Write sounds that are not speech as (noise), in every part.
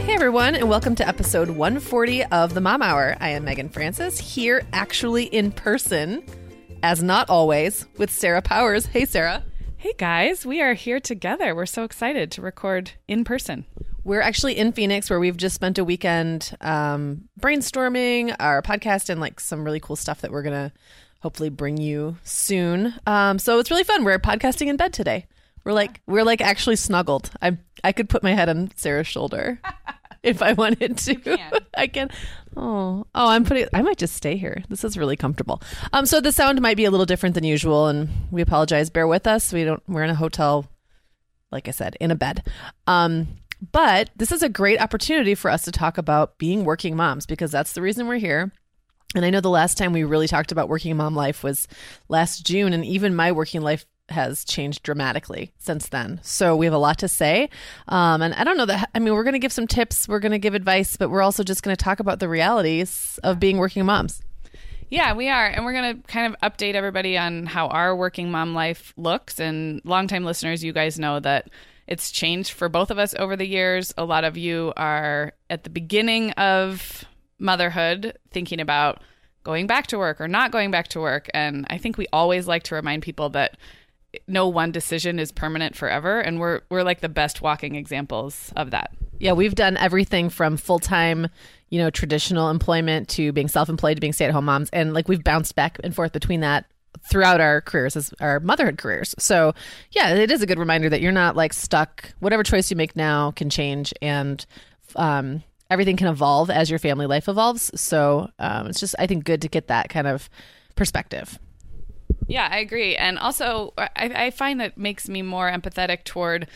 Hey everyone, and welcome to episode 140 of the Mom Hour. I am Meagan Francis, here actually in person, as not always, with Sarah Powers. Hey Sarah. Hey guys, we are here together. We're so excited to record in person. We're actually in Phoenix where we've just spent a weekend um, brainstorming our podcast and like some really cool stuff that we're going to hopefully bring you soon. Um, so it's really fun. We're podcasting in bed today. We're like we're like actually snuggled. I I could put my head on Sarah's shoulder (laughs) if I wanted to. can. (laughs) I can. Oh, oh, I'm putting. I might just stay here. This is really comfortable. Um, so the sound might be a little different than usual, and we apologize. Bear with us. We don't. We're in a hotel, like I said, in a bed. Um, but this is a great opportunity for us to talk about being working moms because that's the reason we're here. And I know the last time we really talked about working mom life was last June, and even my working life has changed dramatically since then. So we have a lot to say. Um, and I don't know that, I mean, we're going to give some tips, we're going to give advice, but we're also just going to talk about the realities of being working moms. Yeah, we are. And we're going to kind of update everybody on how our working mom life looks. And longtime listeners, you guys know that it's changed for both of us over the years. A lot of you are at the beginning of motherhood thinking about going back to work or not going back to work. And I think we always like to remind people that no one decision is permanent forever and we're we're like the best walking examples of that. Yeah, we've done everything from full time, you know, traditional employment to being self employed to being stay at home moms. And like we've bounced back and forth between that throughout our careers as our motherhood careers. So yeah, it is a good reminder that you're not like stuck. Whatever choice you make now can change and um, everything can evolve as your family life evolves. So um, it's just, I think, good to get that kind of perspective. Yeah, I agree. And also, I, I find that makes me more empathetic toward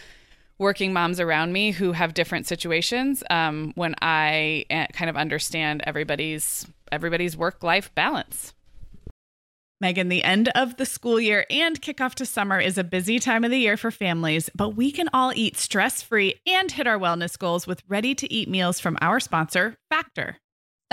working moms around me who have different situations um, when I uh, kind of understand everybody's everybody's work life balance. Meagan, the end of the school year and kickoff to summer is a busy time of the year for families, but we can all eat stress free and hit our wellness goals with ready to eat meals from our sponsor, Factor.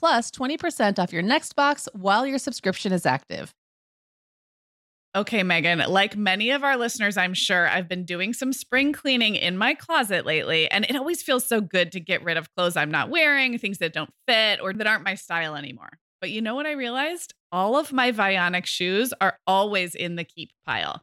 plus 20% off your next box while your subscription is active. Okay, Meagan, like many of our listeners, I'm sure I've been doing some spring cleaning in my closet lately, and it always feels so good to get rid of clothes I'm not wearing, things that don't fit or that aren't my style anymore. But you know what I realized? All of my Vionic shoes are always in the keep pile.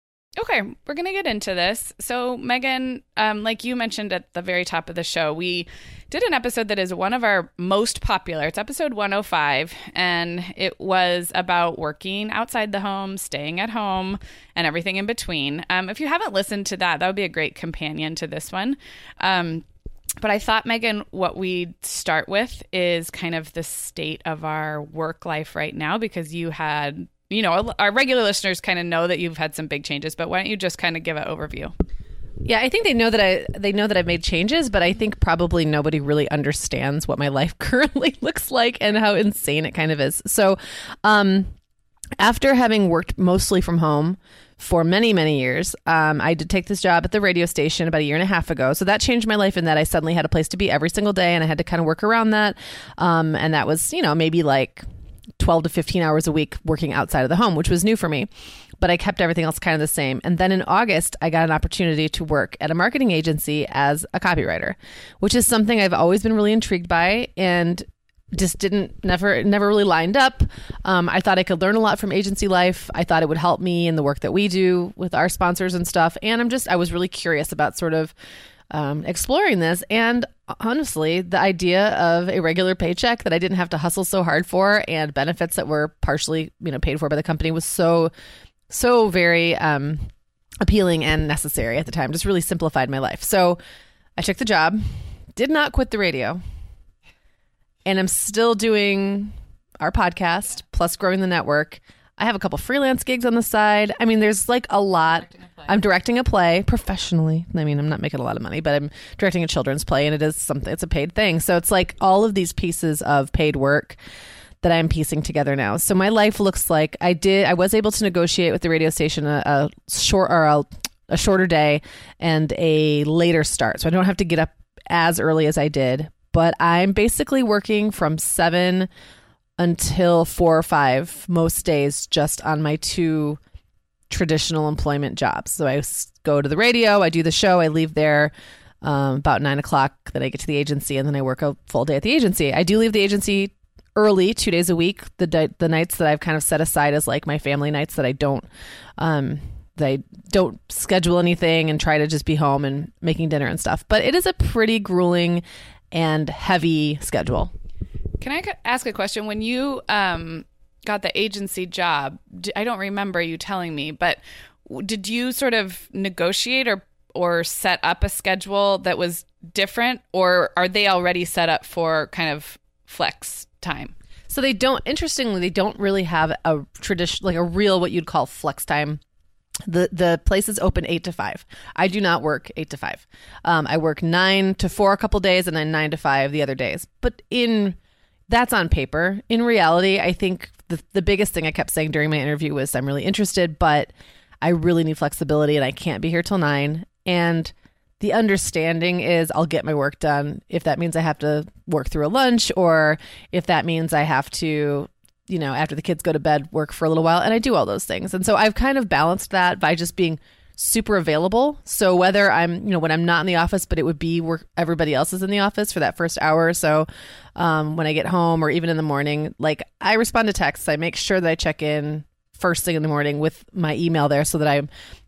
Okay, we're going to get into this. So, Meagan, um, like you mentioned at the very top of the show, we did an episode that is one of our most popular. It's episode 105, and it was about working outside the home, staying at home, and everything in between. Um, if you haven't listened to that, that would be a great companion to this one. Um, but I thought, Meagan, what we'd start with is kind of the state of our work life right now because you had you know, our regular listeners kind of know that you've had some big changes, but why don't you just kind of give an overview? Yeah, I think they know that I they know that I've made changes, but I think probably nobody really understands what my life (laughs) currently looks like and how insane it kind of is. So, um after having worked mostly from home for many many years um, i did take this job at the radio station about a year and a half ago so that changed my life in that i suddenly had a place to be every single day and i had to kind of work around that um, and that was you know maybe like 12 to 15 hours a week working outside of the home, which was new for me. But I kept everything else kind of the same. And then in August, I got an opportunity to work at a marketing agency as a copywriter, which is something I've always been really intrigued by and just didn't never never really lined up. Um, I thought I could learn a lot from agency life. I thought it would help me in the work that we do with our sponsors and stuff. And I'm just I was really curious about sort of um, exploring this. And honestly, the idea of a regular paycheck that I didn't have to hustle so hard for and benefits that were partially, you know, paid for by the company was so, so very um, appealing and necessary at the time. Just really simplified my life. So I took the job, did not quit the radio, and I'm still doing our podcast plus growing the network. I have a couple freelance gigs on the side. I mean, there's like a lot. I'm directing a play professionally. I mean, I'm not making a lot of money, but I'm directing a children's play and it is something, it's a paid thing. So it's like all of these pieces of paid work that I'm piecing together now. So my life looks like I did, I was able to negotiate with the radio station a, a short or a, a shorter day and a later start. So I don't have to get up as early as I did, but I'm basically working from seven until four or five most days just on my two traditional employment jobs. So I go to the radio, I do the show, I leave there um, about nine o'clock. Then I get to the agency, and then I work a full day at the agency. I do leave the agency early, two days a week. The di- the nights that I've kind of set aside as like my family nights that I don't. Um, I don't schedule anything and try to just be home and making dinner and stuff. But it is a pretty grueling and heavy schedule. Can I ask a question? When you um, got the agency job, I don't remember you telling me, but did you sort of negotiate or or set up a schedule that was different, or are they already set up for kind of flex time? So they don't. Interestingly, they don't really have a tradition, like a real what you'd call flex time the the place is open eight to five. I do not work eight to five. Um, I work nine to four a couple days, and then nine to five the other days. But in that's on paper. In reality, I think the, the biggest thing I kept saying during my interview was I'm really interested, but I really need flexibility and I can't be here till nine. And the understanding is I'll get my work done if that means I have to work through a lunch or if that means I have to you know after the kids go to bed work for a little while and I do all those things. And so I've kind of balanced that by just being super available. So whether I'm, you know, when I'm not in the office, but it would be where everybody else is in the office for that first hour or so, um, when I get home or even in the morning, like I respond to texts. I make sure that I check in first thing in the morning with my email there so that I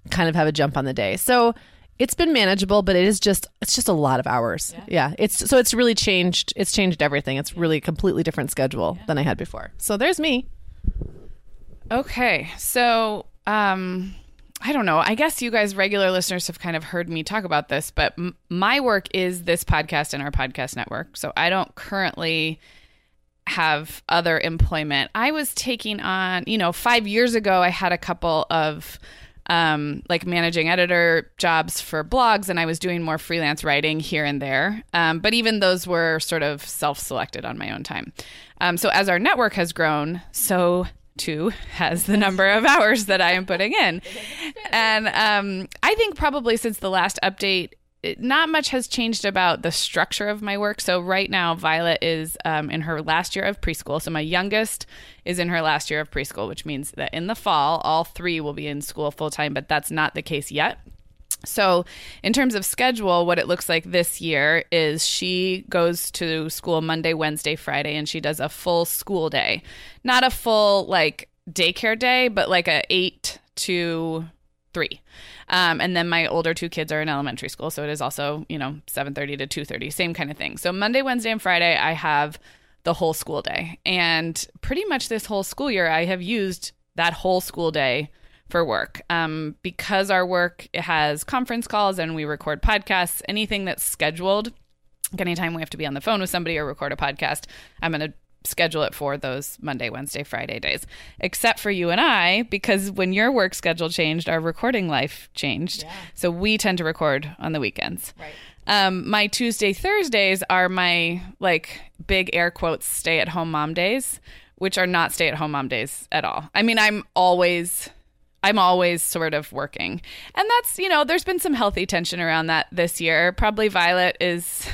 kind of have a jump on the day. So it's been manageable, but it is just it's just a lot of hours. Yeah. yeah. It's so it's really changed it's changed everything. It's really a completely different schedule yeah. than I had before. So there's me. Okay. So um I don't know. I guess you guys, regular listeners, have kind of heard me talk about this, but m- my work is this podcast and our podcast network. So I don't currently have other employment. I was taking on, you know, five years ago, I had a couple of um, like managing editor jobs for blogs, and I was doing more freelance writing here and there. Um, but even those were sort of self selected on my own time. Um, so as our network has grown, so two has the number of hours that I am putting in. And um, I think probably since the last update, not much has changed about the structure of my work. So right now, Violet is um, in her last year of preschool. So my youngest is in her last year of preschool, which means that in the fall, all three will be in school full time. But that's not the case yet. So, in terms of schedule, what it looks like this year is she goes to school Monday, Wednesday, Friday, and she does a full school day. Not a full like daycare day, but like a eight to three. Um, and then my older two kids are in elementary school, so it is also you know seven thirty to two thirty, same kind of thing. So Monday, Wednesday, and Friday, I have the whole school day, and pretty much this whole school year, I have used that whole school day for work. Um, because our work has conference calls and we record podcasts, anything that's scheduled, anytime we have to be on the phone with somebody or record a podcast, I'm going to schedule it for those Monday, Wednesday, Friday days. Except for you and I, because when your work schedule changed, our recording life changed. Yeah. So we tend to record on the weekends. Right. Um, my Tuesday, Thursdays are my like big air quotes stay at home mom days, which are not stay at home mom days at all. I mean, I'm always I'm always sort of working. And that's, you know, there's been some healthy tension around that this year. Probably Violet is,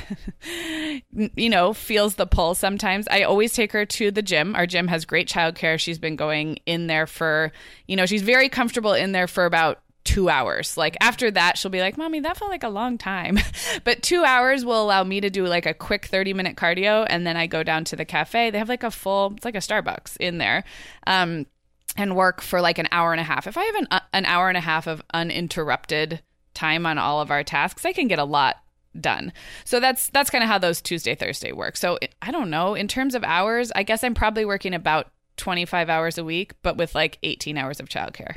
(laughs) you know, feels the pull sometimes. I always take her to the gym. Our gym has great childcare. She's been going in there for, you know, she's very comfortable in there for about two hours. Like after that, she'll be like, Mommy, that felt like a long time. (laughs) but two hours will allow me to do like a quick 30 minute cardio. And then I go down to the cafe. They have like a full, it's like a Starbucks in there. Um, and work for like an hour and a half. If I have an, uh, an hour and a half of uninterrupted time on all of our tasks, I can get a lot done. So that's that's kind of how those Tuesday Thursday work. So I don't know, in terms of hours, I guess I'm probably working about 25 hours a week, but with like 18 hours of childcare.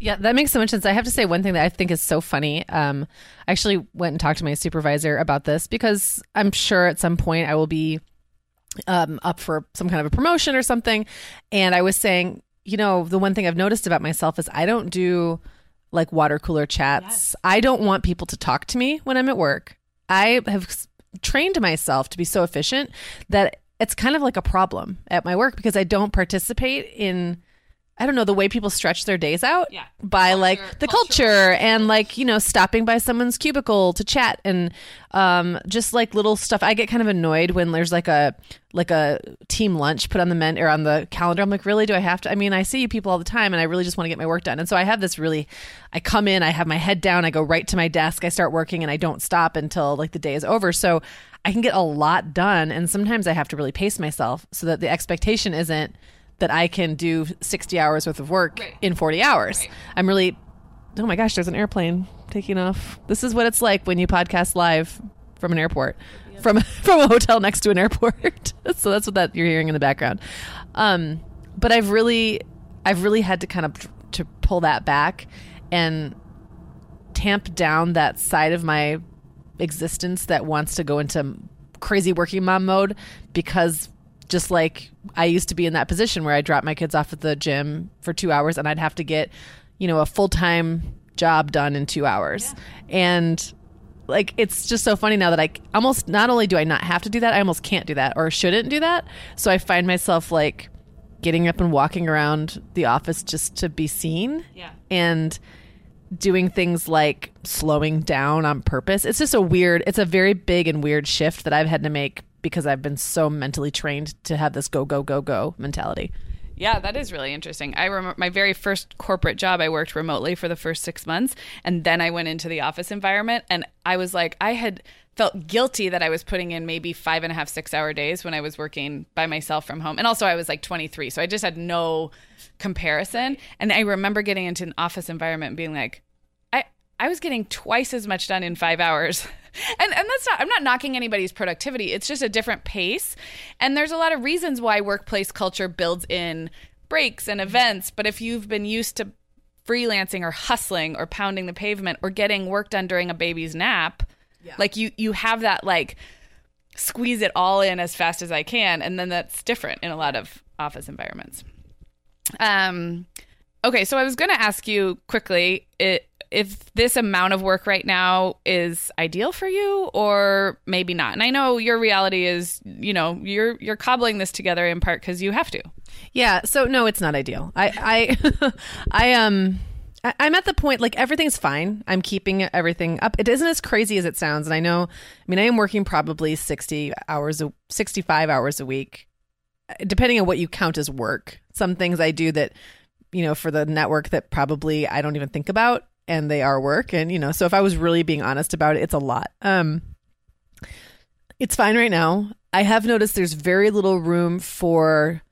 Yeah, that makes so much sense. I have to say one thing that I think is so funny. Um, I actually went and talked to my supervisor about this because I'm sure at some point I will be um, up for some kind of a promotion or something. And I was saying, you know, the one thing I've noticed about myself is I don't do like water cooler chats. Yes. I don't want people to talk to me when I'm at work. I have trained myself to be so efficient that it's kind of like a problem at my work because I don't participate in I don't know the way people stretch their days out yeah. by culture, like the culture. culture. and like you know stopping by someone's cubicle to chat and um, just like little stuff. I get kind of annoyed when there's like a like a team lunch put on the men or on the calendar. I'm like, really? Do I have to? I mean, I see you people all the time, and I really just want to get my work done. And so I have this really. I come in, I have my head down, I go right to my desk, I start working, and I don't stop until like the day is over. So I can get a lot done, and sometimes I have to really pace myself so that the expectation isn't that I can do 60 hours worth of work right. in 40 hours. Right. I'm really, oh my gosh, there's an airplane taking off. This is what it's like when you podcast live from an airport, yep. from (laughs) from a hotel next to an airport. (laughs) so that's what that you're hearing in the background. Um, but I've really, I've really had to kind of to pull that back and tamp down that side of my existence that wants to go into crazy working mom mode because just like I used to be in that position where I drop my kids off at the gym for two hours and I'd have to get, you know, a full time job done in two hours. Yeah. And like it's just so funny now that I almost not only do I not have to do that, I almost can't do that or shouldn't do that. So I find myself like getting up and walking around the office just to be seen. Yeah. And doing things like slowing down on purpose. It's just a weird, it's a very big and weird shift that I've had to make because I've been so mentally trained to have this go, go, go, go mentality. Yeah, that is really interesting. I remember my very first corporate job, I worked remotely for the first six months. And then I went into the office environment and I was like, I had felt guilty that I was putting in maybe five and a half, six hour days when I was working by myself from home. And also, I was like 23. So I just had no comparison. And I remember getting into an office environment and being like, I, I was getting twice as much done in five hours. And, and that's not, I'm not knocking anybody's productivity. It's just a different pace. And there's a lot of reasons why workplace culture builds in breaks and events. But if you've been used to freelancing or hustling or pounding the pavement or getting work done during a baby's nap, yeah. like you, you have that like, squeeze it all in as fast as I can. And then that's different in a lot of office environments. Um, okay, so I was going to ask you quickly it, if this amount of work right now is ideal for you or maybe not. And I know your reality is, you know, you're you're cobbling this together in part because you have to. Yeah. So no, it's not ideal. I I (laughs) I um. I'm at the point like everything's fine. I'm keeping everything up. It isn't as crazy as it sounds, and I know. I mean, I am working probably sixty hours, a, sixty-five hours a week, depending on what you count as work. Some things I do that, you know, for the network that probably I don't even think about and they are work. And you know so if i was really being honest about it it's a lot. Um it's fine right now. I have noticed there's very little room for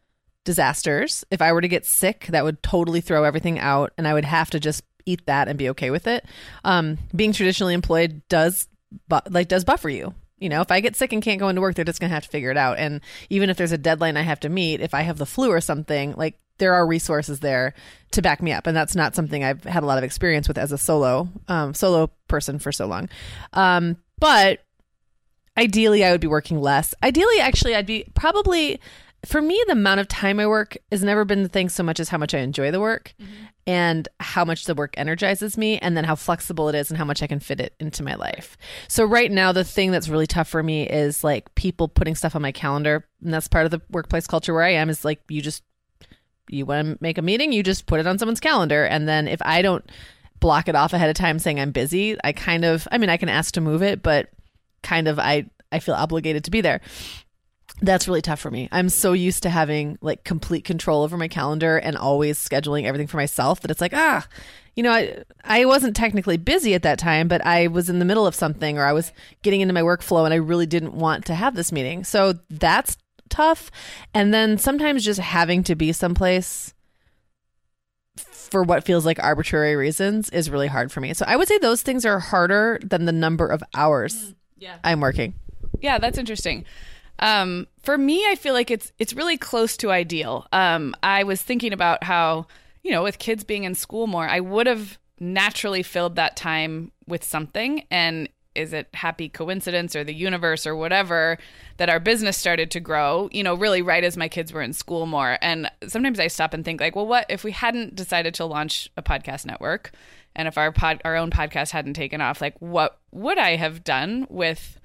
disasters. If i were to get sick that would totally throw everything out and i would have to just eat that and be okay with it. Um being traditionally employed does but like does buffer you. You know, if I get sick and can't go into work, they're just to have to figure it out. And even if there's a deadline I have to meet, if I have the flu or something, like there are resources there to back me up. And that's not something i've had a lot of experience with as a solo um, solo person for so long. Um, but ideally i would be working less. Ideally actually i'd be probably for me the amount of time i work has never been the thing so much as how much i enjoy the work mm-hmm. and how much the work energizes me and then how flexible it is and how much i can fit it into my life. So right now the thing that's really tough for me is like people putting stuff on my calendar. And that's part of the workplace culture where i am is like you just you want to make a meeting, you just put it on someone's calendar. And then if I don't block it off ahead of time saying I'm busy, I kind of, I mean, I can ask to move it, but kind of, I, I feel obligated to be there. That's really tough for me. I'm so used to having like complete control over my calendar and always scheduling everything for myself that it's like, ah, you know, I I wasn't technically busy at that time, but I was in the middle of something or I was getting into my workflow and I really didn't want to have this meeting. So that's tough. And then sometimes just having to be someplace for what feels like arbitrary reasons is really hard for me. So I would say those things are harder than the number of hours mm, yeah. I'm working. Yeah, that's interesting. Um, for me, I feel like it's it's really close to ideal. Um, I was thinking about how you know, with kids being in school more, I would have naturally filled that time with something, and is it happy coincidence or the universe or whatever that our business started to grow? You know really right as my kids were in school more. And sometimes i stop and think like well what if we hadn't decided to launch a podcast network? And if our pod our own podcast hadn't taken off like what would i have done with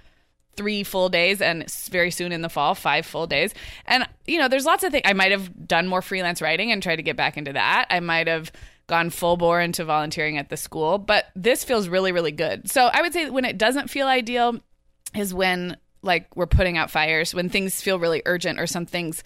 three full days and very soon in the fall five full days? And you know there's lots of things i might have done more freelance writing and tried to get back into that. I might have gone full bore into volunteering at the school, but this feels really, really good. So I would say when it doesn't feel ideal is when like we're putting out fires, when things feel really urgent or something's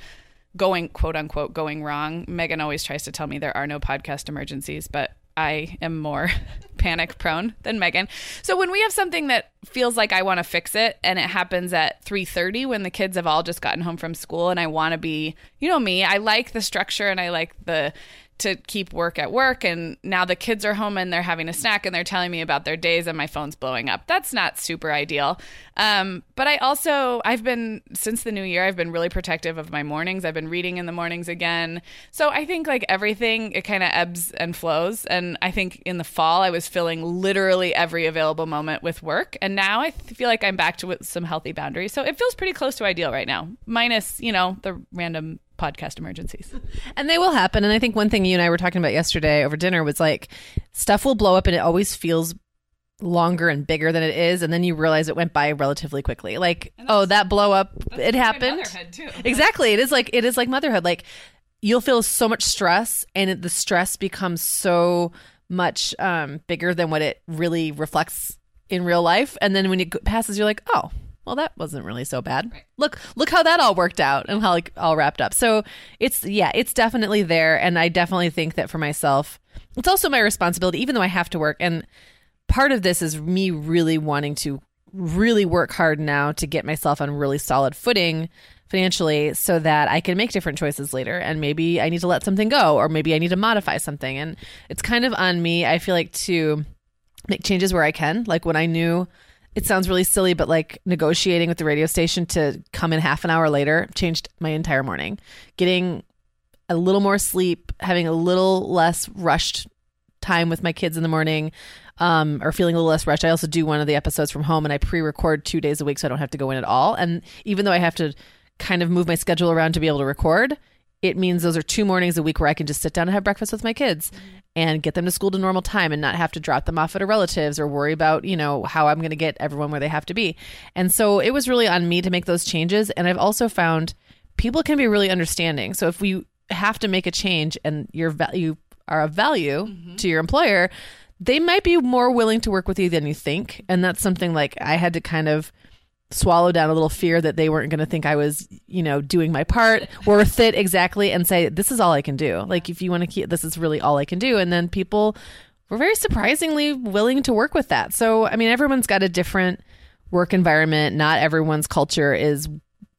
going quote unquote going wrong. Meagan always tries to tell me there are no podcast emergencies, but I am more (laughs) panic prone than Meagan. So when we have something that feels like I want to fix it and it happens at 3:30 when the kids have all just gotten home from school and I want to be, you know me, I like the structure and I like the to keep work at work and now the kids are home and they're having a snack and they're telling me about their days and my phone's blowing up. That's not super ideal. Um, but i also i've been since the new year i've been really protective of my mornings. I've been reading in the mornings again. So i think like everything it kind of ebbs and flows. And i think in the fall i was filling literally every available moment with work. And now i feel like i'm back to some healthy boundaries. So it feels pretty close to ideal right now minus you know the random podcast emergencies. (laughs) And they will happen. And I think one thing you and I were talking about yesterday over dinner was like stuff will blow up and it always feels longer and bigger than it is and then you realize it went by relatively quickly like oh that blow up it happened (laughs) exactly it is like it is like motherhood like you'll feel so much stress and it, the stress becomes so much um, bigger than what it really reflects in real life. And then when it passes, you're like, oh, well, that wasn't really so bad. Right. Look, look how that all worked out and how like all wrapped up. So it's yeah, it's definitely there, and I definitely think that for myself, it's also my responsibility, even though I have to work. And part of this is me really wanting to really work hard now to get myself on really solid footing financially so that I can make different choices later. And maybe I need to let something go, or maybe I need to modify something. And it's kind of on me, I feel like, to make changes where I can. Like when I knew it sounds really silly, but like negotiating with the radio station to come in half an hour later changed my entire morning. Getting a little more sleep, having a little less rushed time with my kids in the morning, um, or feeling a little less rushed. I also do one of the episodes from home and I pre record two days a week so I don't have to go in at all. And even though I have to kind of move my schedule around to be able to record, it means those are two mornings a week where I can just sit down and have breakfast with my kids and get them to school to normal time and not have to drop them off at a relative's or worry about, you know, how I'm going to get everyone where they have to be. And so it was really on me to make those changes. And I've also found people can be really understanding. So if we have to make a change and your value are of value mm-hmm. to your employer, they might be more willing to work with you than you think. And that's something like I had to kind of swallow down a little fear that they weren't going to think I was, you know, doing my part, worth it exactly, and say, this is all I can do. Like, if you want to keep, this is really all I can do. And then people were very surprisingly willing to work with that. So, I mean, everyone's got a different work environment. Not everyone's culture is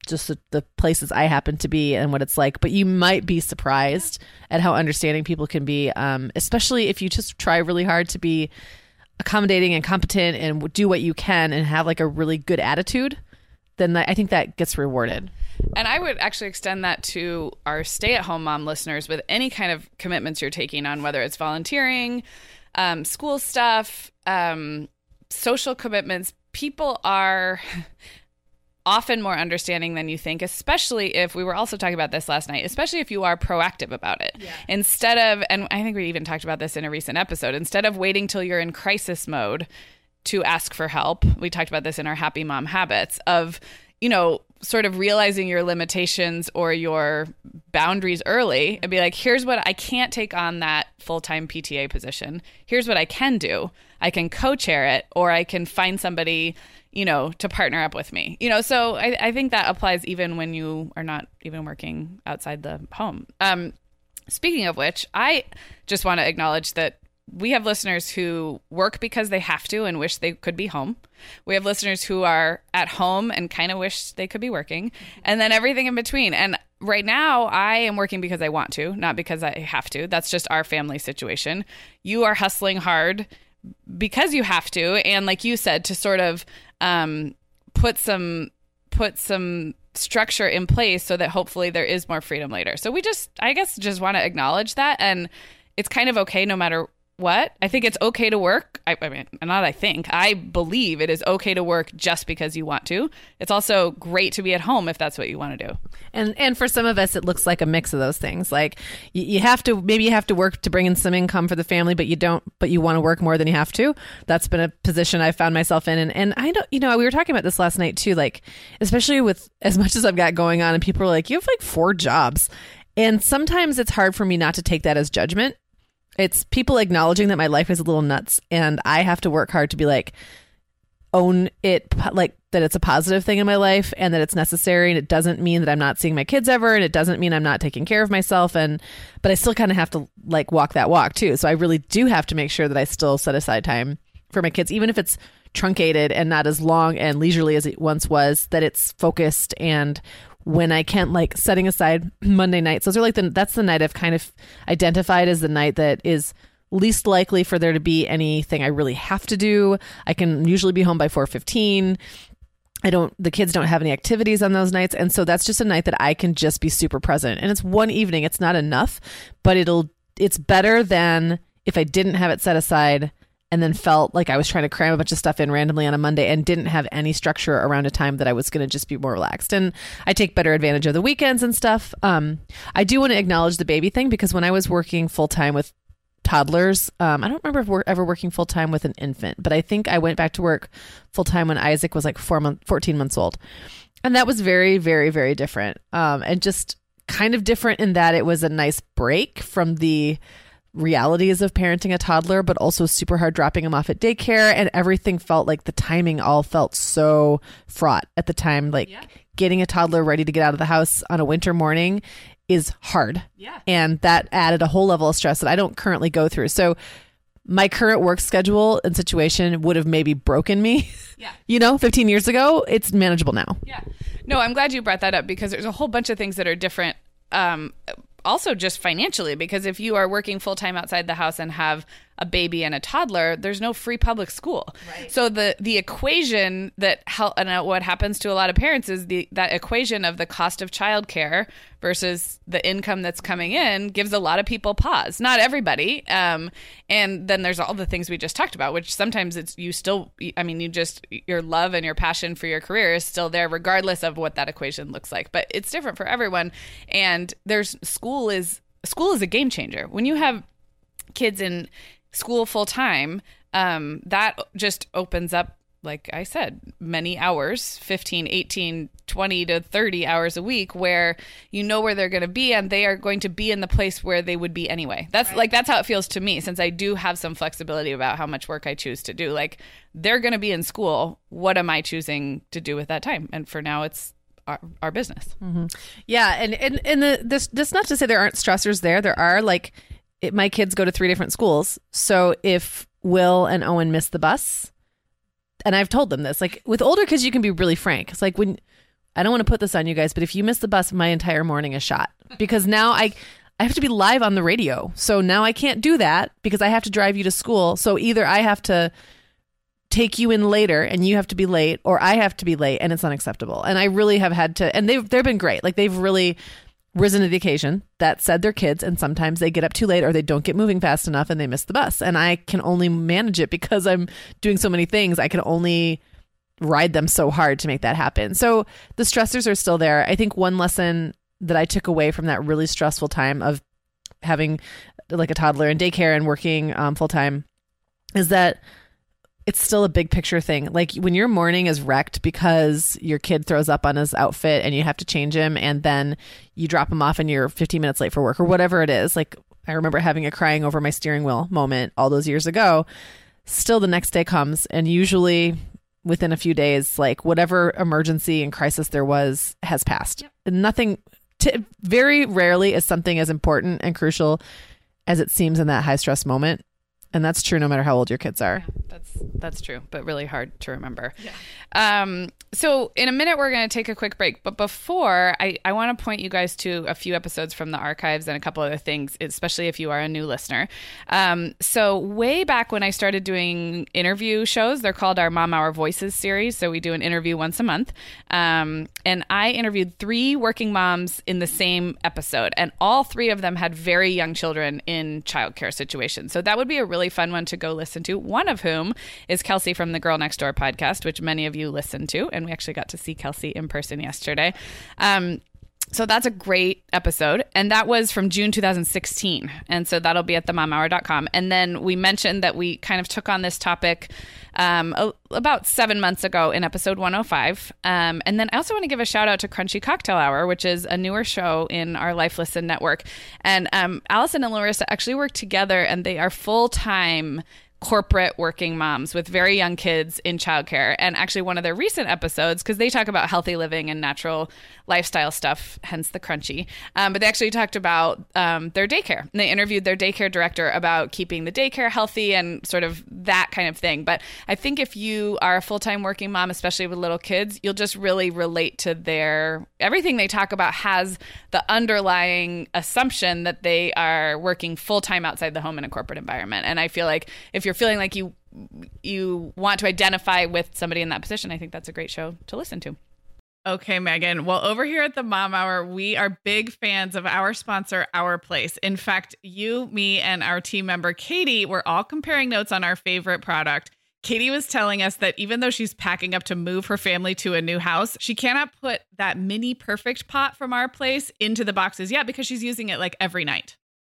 just the, the, places I happen to be and what it's like. But you might be surprised at how understanding people can be, um, especially if you just try really hard to be accommodating and competent and do what you can and have like a really good attitude. Then I think that gets rewarded. And I would actually extend that to our stay at home mom listeners with any kind of commitments you're taking on, whether it's volunteering, um, school stuff, um, social commitments. People are often more understanding than you think, especially if we were also talking about this last night, especially if you are proactive about it. Yeah. Instead of, and I think we even talked about this in a recent episode, instead of waiting till you're in crisis mode to ask for help, we talked about this in our Happy Mom Habits of, you know, sort of realizing your limitations or your boundaries early and be like, here's what I can't take on that full time PTA position. Here's what I can do. I can co chair it, or I can find somebody you know, to partner up with me. You know, so I, I think that applies even when you are not even working outside the home. Um, speaking of which, I just want to acknowledge that we have listeners who work because they have to and wish they could be home. We have listeners who are at home and kind of wish they could be working, and then everything in between. And right now, I am working because I want to, not because I have to. That's just our family situation. You are hustling hard because you have to, and like you said, to sort of um, put some put some structure in place so that hopefully there is more freedom later. So we just I guess just want to acknowledge that and it's kind of okay no matter what? I think it's okay to work. I, I, mean, not I think. I believe it is okay to work just because you want to. It's also great to be at home if that's what you want to do. And and for some of us, it looks like a mix of those things. Like you, you have to maybe you have to work to bring in some income for the family, but you don't. But you want to work more than you have to. That's been a position I found myself in. And and I don't. You know, we were talking about this last night too. Like especially with as much as I've got going on, and people are like, you have like four jobs. And sometimes it's hard for me not to take that as judgment it's people acknowledging that my life is a little nuts and I have to work hard to be like, own it like that it's a positive thing in my life and that it's necessary and it doesn't mean that I'm not seeing my kids ever and it doesn't mean I'm not taking care of myself and but I still kind of have to like walk that walk too. So I really do have to make sure that I still set aside time for my kids even if it's truncated and not as long and leisurely as it once was that it's focused and when I can't like setting aside (clears throat) Monday nights. Those are like the that's the night I've kind of identified as the night that is least likely for there to be anything I really have to do. I can usually be home by 4:15. I don't the kids don't have any activities on those nights and so that's just a night that I can just be super present. And it's one evening, it's not enough, but it'll it's better than if I didn't have it set aside and then felt like I was trying to cram a bunch of stuff in randomly on a Monday and didn't have any structure around a time that I was going to just be more relaxed. And I take better advantage of the weekends and stuff. Um, I do want to acknowledge the baby thing because when I was working full time with toddlers, um, I don't remember if we're ever working full time with an infant, but I think I went back to work full time when Isaac was like four month, 14 months old. And that was very, very, very different. Um, and just kind of different in that it was a nice break from the realities of parenting a toddler, but also super hard dropping him off at daycare. And everything felt like the timing all felt so fraught at the time. Like Yeah. getting a toddler ready to get out of the house on a winter morning is hard. Yeah. And that added a whole level of stress that I don't currently go through. So my current work schedule and situation would have maybe broken me. (laughs) Yeah. you know, 15 years ago. It's manageable now. Yeah. No, I'm glad you brought that up because there's a whole bunch of things that are different. Um, also, just financially, because if you are working full time outside the house and have a baby and a toddler, there's no free public school. Right. So the the equation that help and uh, what happens to a lot of parents is the that equation of the cost of childcare versus the income that's coming in gives a lot of people pause. Not everybody. Um, and then there's all the things we just talked about, which sometimes it's you still. I mean, you just your love and your passion for your career is still there, regardless of what that equation looks like. But it's different for everyone. And there's school is school is a game changer when you have kids in school full time, um, that just opens up, like I said, many hours 15, 18, 20 to 30 hours a week where you know where they're going to be and they are going to be in the place where they would be anyway. That's like, that's how it feels to me since I do have some flexibility about how much work I choose to do. Like, they're going to be in school. What am I choosing to do with that time? And for now, it's our, our business. Yeah, and and and the, this this not to say there aren't stressors there. There are like it, my kids go to three different schools, so if Will and Owen miss the bus, and I've told them this, like with older kids, you can be really frank. It's like when I don't want to put this on you guys, but if you miss the bus, my entire morning is shot because now I. I have to be live on the radio. So now I can't do that because I have to drive you to school. So either I have to take you in later and you have to be late or I have to be late and it's unacceptable. And I really have had to and they've they've been great. Like they've really risen to the occasion. That said they're kids and sometimes they get up too late or they don't get moving fast enough and they miss the bus. And I can only manage it because I'm doing so many things. I can only ride them so hard to make that happen. So the stressors are still there. I think one lesson that I took away from that really stressful time of having like a toddler in daycare and working um, full time is that it's still a big picture thing. Like when your morning is wrecked because your kid throws up on his outfit and you have to change him and then you drop him off and you're 15 minutes late for work or whatever it is. Like I remember having a crying over my steering wheel moment all those years ago. Still the next day comes and usually within a few days like whatever emergency and crisis there was has passed. Nothing t- very rarely is something as important and crucial as it seems in that high stress moment. And that's true no matter how old your kids are. That's that's true, but really hard to remember. Um, so in a minute we're going to take a quick break, but before I, I want to point you guys to a few episodes from the archives and a couple other things, especially if you are a new listener. Um, so way back when I started doing interview shows, they're called our Mom Hour Voices series. So we do an interview once a month, um, and I interviewed three working moms in the same episode, and all three of them had very young children in childcare situations. So that would be a really fun one to go listen to. One of whom is Kelsey from the Girl Next Door podcast, which many of you listen to, and we actually got to see Kelsey in person yesterday. Um, so that's a great episode. And that was from June 2016. And so that'll be at themomhour.com. And then we mentioned that we kind of took on this topic um, a, about seven months ago in episode 105. Um, and then I also want to give a shout out to Crunchy Cocktail Hour, which is a newer show in our Life Listened network. And um, Allison and Larissa actually work together and they are full time corporate working moms with very young kids in childcare. And actually, one of their recent episodes, because they talk about healthy living and natural lifestyle stuff, hence the crunchy, um, but they actually talked about um, their daycare. And they interviewed their daycare director about keeping the daycare healthy and sort of that kind of thing. But I think if you are a full time working mom, especially with little kids, you'll just really relate to their everything they talk about has the underlying assumption that they are working full time outside the home in a corporate environment. And I feel like if you're feeling like you you want to identify with somebody in that position, I think that's a great show to listen to. Okay, Meagan. Well, over here at the Mom Hour, we are big fans of our sponsor, Our Place. In fact, you, me, and our team member, Katie, were all comparing notes on our favorite product. Katie was telling us that even though she's packing up to move her family to a new house, she cannot put that mini perfect pot from Our Place into the boxes yet because she's using it like every night.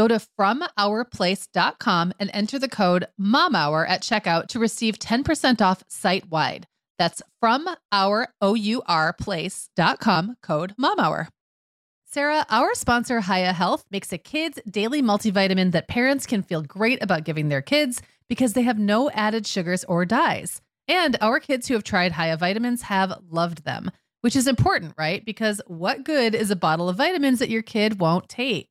Go to FromOurPlace.com and enter the code MOMHOUR at checkout to receive 10% off site wide. That's from our code MOMHOUR. Sarah, our sponsor, Hiya Health, makes a kid's daily multivitamin that parents can feel great about giving their kids because they have no added sugars or dyes. And our kids who have tried Hiya vitamins have loved them, which is important, right? Because what good is a bottle of vitamins that your kid won't take?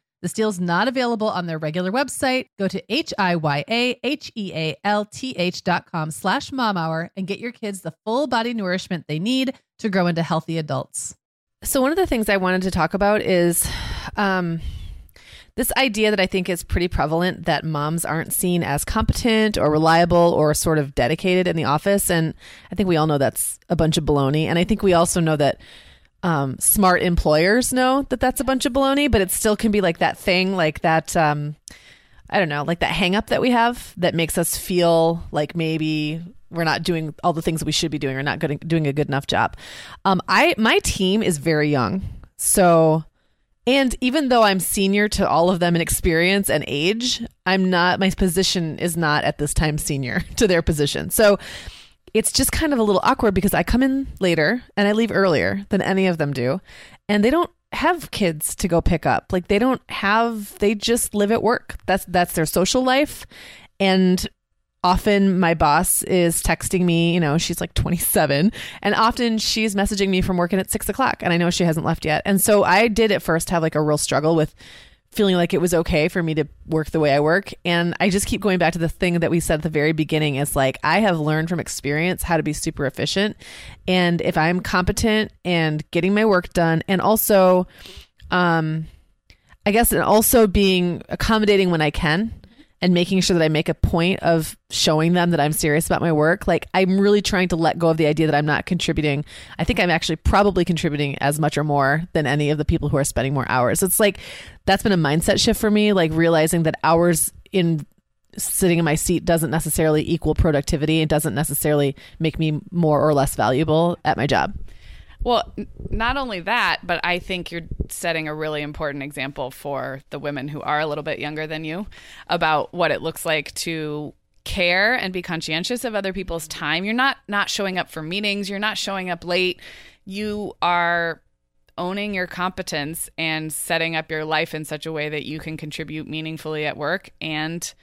This deal is not available on their regular website. Go to H-I-Y-A-H-E-A-L-T-H dot com slash momhour and get your kids the full body nourishment they need to grow into healthy adults. So one of the things I wanted to talk about is um, this idea that I think is pretty prevalent that moms aren't seen as competent or reliable or sort of dedicated in the office. And I think we all know that's a bunch of baloney. And I think we also know that um, smart employers know that that's a bunch of baloney, but it still can be like that thing, like that. Um, I don't know, like that hang up that we have that makes us feel like maybe we're not doing all the things that we should be doing or not good, doing a good enough job. Um, I my team is very young, so and even though I'm senior to all of them in experience and age, I'm not. My position is not at this time senior (laughs) to their position, so it's just kind of a little awkward because I come in later and I leave earlier than any of them do, and they don't have kids to go pick up. Like they don't have they just live at work. That's that's their social life. And often my boss is texting me, you know, she's like 27, and often she's messaging me from working at six o'clock, and I know she hasn't left yet. And so I did at first have like a real struggle with feeling like it was okay for me to work the way I work. And I just keep going back to the thing that we said at the very beginning is like, I have learned from experience how to be super efficient. And if I'm competent and getting my work done, and also, um, I guess, and also being accommodating when I can, and making sure that I make a point of showing them that I'm serious about my work. Like I'm really trying to let go of the idea that I'm not contributing. I think I'm actually probably contributing as much or more than any of the people who are spending more hours. It's like that's been a mindset shift for me, like realizing that hours in sitting in my seat doesn't necessarily equal productivity. It doesn't necessarily make me more or less valuable at my job. Well, not only that, but I think you're setting a really important example for the women who are a little bit younger than you about what it looks like to care and be conscientious of other people's time. You're not not showing up for meetings, you're not showing up late. You are owning your competence and setting up your life in such a way that you can contribute meaningfully at work and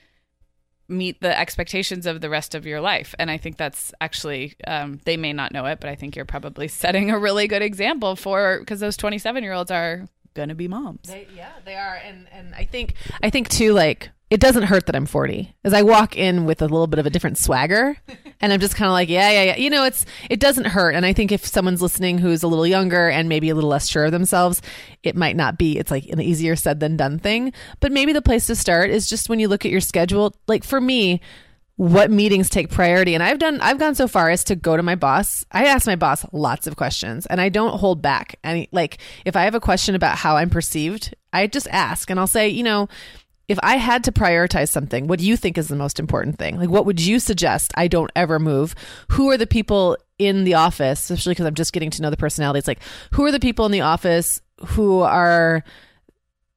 meet the expectations of the rest of your life. And I think that's actually, um, they may not know it, but I think you're probably (laughs) setting a really good example for, because those 27 year olds are going to be moms. They, yeah, they are. And, and I think, I think too, like, it doesn't hurt that I'm 40 as I walk in with a little bit of a different swagger (laughs) and I'm just kind of like, yeah, yeah, yeah. You know, it's, it doesn't hurt. And I think if someone's listening who's a little younger and maybe a little less sure of themselves, it might not be, it's like an easier said than done thing. But maybe the place to start is just when you look at your schedule. Like for me, what meetings take priority and i've done i've gone so far as to go to my boss i ask my boss lots of questions and i don't hold back any like if i have a question about how i'm perceived i just ask and i'll say you know if I had to prioritize something, what do you think is the most important thing? Like, what would you suggest I don't ever move? Who are the people in the office, especially because I'm just getting to know the personalities? Like, who are the people in the office who are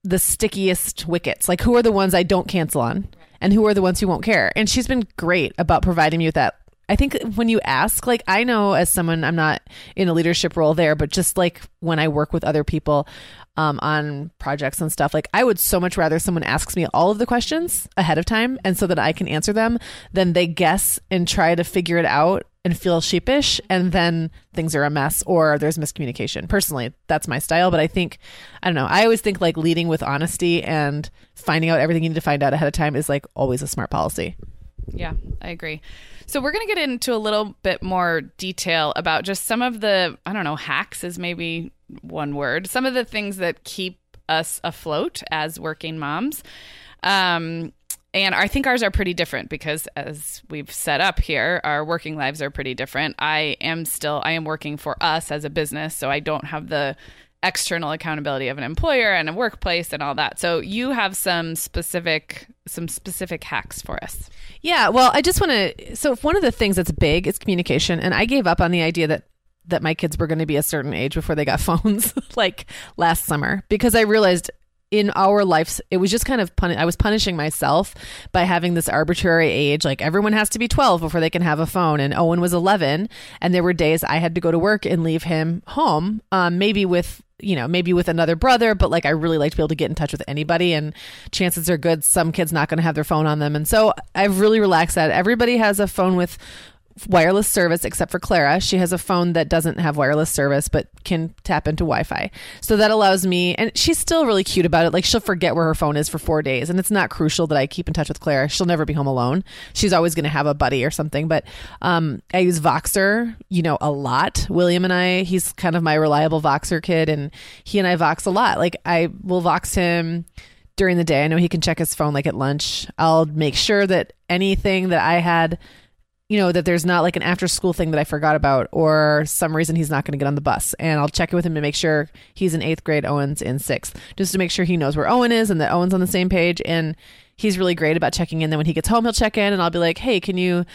the stickiest wickets? Like, who are the ones I don't cancel on? And who are the ones who won't care? And she's been great about providing me with that I think when you ask, like I know as someone, I'm not in a leadership role there, but just like when I work with other people um, on projects and stuff, like I would so much rather someone asks me all of the questions ahead of time and so that I can answer them than they guess and try to figure it out and feel sheepish and then things are a mess or there's miscommunication. Personally, that's my style, but I think I don't know. I always think like leading with honesty and finding out everything you need to find out ahead of time is like always a smart policy. Yeah, I agree. So we're going to get into a little bit more detail about just some of the, I don't know, hacks is maybe one word, some of the things that keep us afloat as working moms. Um, and I think ours are pretty different because, as we've set up here, our working lives are pretty different. I am still, I am working for us as a business, so I don't have the external accountability of an employer and a workplace and all that. So you have some specific some specific hacks for us. Yeah, well, I just want to so one of the things that's big is communication and I gave up on the idea that that my kids were going to be a certain age before they got (laughs) phones like last summer because I realized in our lives it was just kind of pun- i was punishing myself by having this arbitrary age like everyone has to be 12 before they can have a phone and owen was 11 and there were days i had to go to work and leave him home um, maybe with you know, maybe with another brother, but like I really like to be able to get in touch with anybody. And chances are good some kids not going to have their phone on them. And so I've really relaxed that. Everybody has a phone with wireless service except for Clara. She has a phone that doesn't have wireless service but can tap into Wi-Fi. So that allows me and she's still really cute about it. Like she'll forget where her phone is for 4 days and it's not crucial that I keep in touch with Clara. She'll never be home alone. She's always going to have a buddy or something, but um, I use Voxer, you know, a lot. William and I, he's kind of my reliable Voxer kid and he and I Vox a lot. Like I will Vox him during the day. I know he can check his phone like at lunch. I'll make sure that anything that I had you know, that there's not like an after school thing that I forgot about or some reason he's not going to get on the bus. And I'll check in with him to make sure he's in eighth grade, Owen's in sixth, just to make sure he knows where Owen is and that Owen's on the same page. And he's really great about checking in. Then when he gets home, he'll check in and I'll be like, hey, can you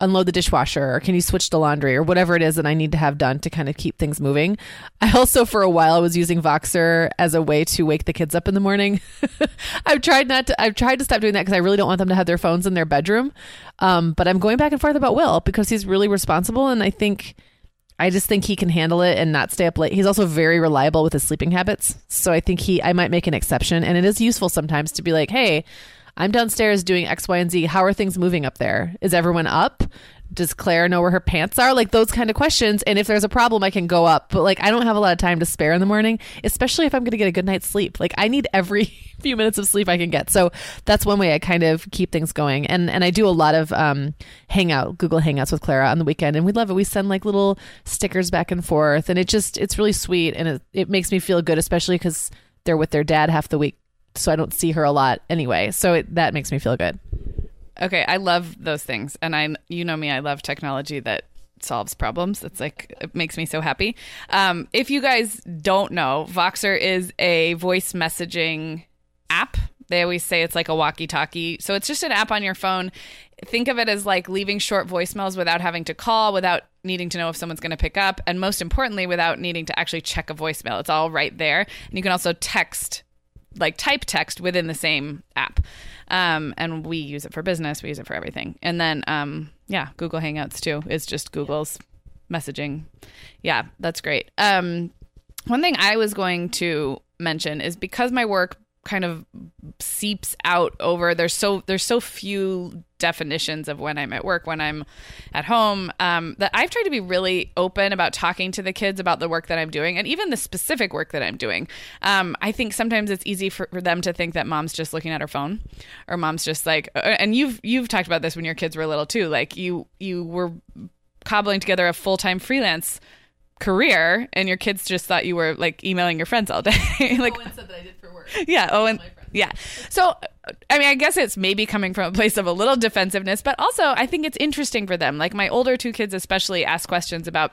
unload the dishwasher or can you switch the laundry or whatever it is that I need to have done to kind of keep things moving. I also for a while was using Voxer as a way to wake the kids up in the morning. (laughs) I've tried not to I've tried to stop doing that because I really don't want them to have their phones in their bedroom. Um, but I'm going back and forth about Will because he's really responsible and I think I just think he can handle it and not stay up late. He's also very reliable with his sleeping habits. So I think he I might make an exception and it is useful sometimes to be like, "Hey, I'm downstairs doing X, Y, and Z. How are things moving up there? Is everyone up? Does Claire know where her pants are? Like those kind of questions. And if there's a problem, I can go up. But like, I don't have a lot of time to spare in the morning, especially if I'm going to get a good night's sleep. Like, I need every (laughs) few minutes of sleep I can get. So that's one way I kind of keep things going. And and I do a lot of um, hangout, Google Hangouts with Clara on the weekend, and we love it. We send like little stickers back and forth, and it just it's really sweet, and it it makes me feel good, especially because they're with their dad half the week so I don't see her a lot anyway. So it, that makes me feel good. Okay, I love those things, and I, you know me, I love technology that solves problems. It's like it makes me so happy. Um, if you guys don't know, Voxer is a voice messaging app. They always say it's like a walkie-talkie. So it's just an app on your phone. Think of it as like leaving short voicemails without having to call, without needing to know if someone's going to pick up, and most importantly, without needing to actually check a voicemail. It's all right there. And you can also text like type text within the same app. Um, and we use it for business. We use it for everything. And then, um, yeah, Google Hangouts too is just Google's messaging. Yeah, that's great. Um, one thing I was going to mention is because my work kind of seeps out over there's so there's so few definitions of when I'm at work, when I'm at home, um, that I've tried to be really open about talking to the kids about the work that I'm doing and even the specific work that I'm doing. Um, I think sometimes it's easy for, for, them to think that mom's just looking at her phone or mom's just like, uh, and you've, you've talked about this when your kids were little too. Like you, you were cobbling together a full-time freelance career and your kids just thought you were like emailing your friends all day. (laughs) like, Owen (laughs) said Oh. Yeah. Yeah. So, I mean, I guess it's maybe coming from a place of a little defensiveness, but also I think it's interesting for them. Like my older two kids, especially, ask questions about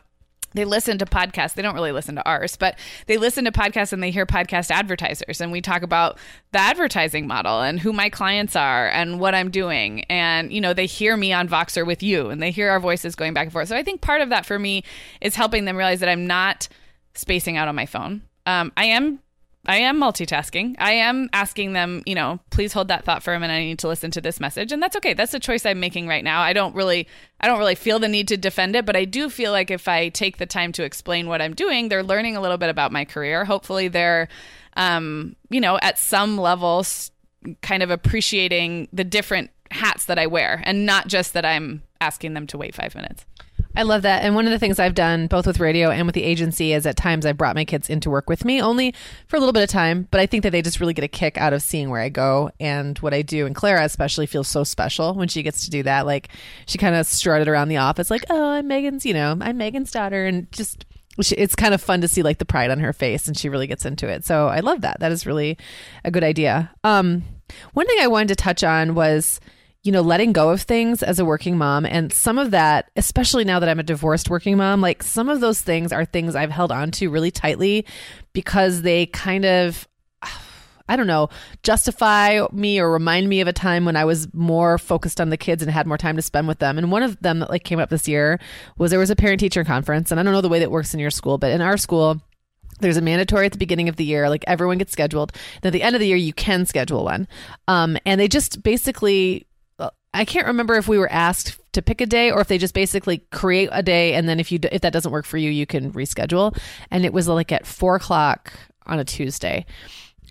they listen to podcasts. They don't really listen to ours, but they listen to podcasts and they hear podcast advertisers. And we talk about the advertising model and who my clients are and what I'm doing. And, you know, they hear me on Voxer with you and they hear our voices going back and forth. So I think part of that for me is helping them realize that I'm not spacing out on my phone. Um, I am I am multitasking. I am asking them, you know, please hold that thought for a minute. I need to listen to this message. And that's okay. That's a choice I'm making right now. I don't really I don't really feel the need to defend it, but I do feel like if I take the time to explain what I'm doing, they're learning a little bit about my career. Hopefully they're um, you know, at some levels kind of appreciating the different hats that I wear and not just that I'm asking them to wait 5 minutes. I love that. And one of the things I've done both with radio and with the agency is at times I've brought my kids into work with me only for a little bit of time, but I think that they just really get a kick out of seeing where I go and what I do. And Clara especially feels so special when she gets to do that. Like she kind of strutted around the office like, "Oh, I'm Meagan's, you know, I'm Meagan's daughter." And just it's kind of fun to see like the pride on her face and she really gets into it. So I love that. That is really a good idea. Um one thing I wanted to touch on was you know, letting go of things as a working mom. And some of that, especially now that I'm a divorced working mom, like some of those things are things I've held on to really tightly because they kind of, (sighs) I don't know, justify me or remind me of a time when I was more focused on the kids and had more time to spend with them. And one of them that like came up this year was there was a parent teacher conference. And I don't know the way that works in your school, but in our school, there's a mandatory at the beginning of the year, like everyone gets scheduled. Then at the end of the year, you can schedule one. Um, and they just basically I can't remember if we were asked to pick a day or if they just basically create a day and then if you if that doesn't work for you, you can reschedule. And it was like at four o'clock on a Tuesday.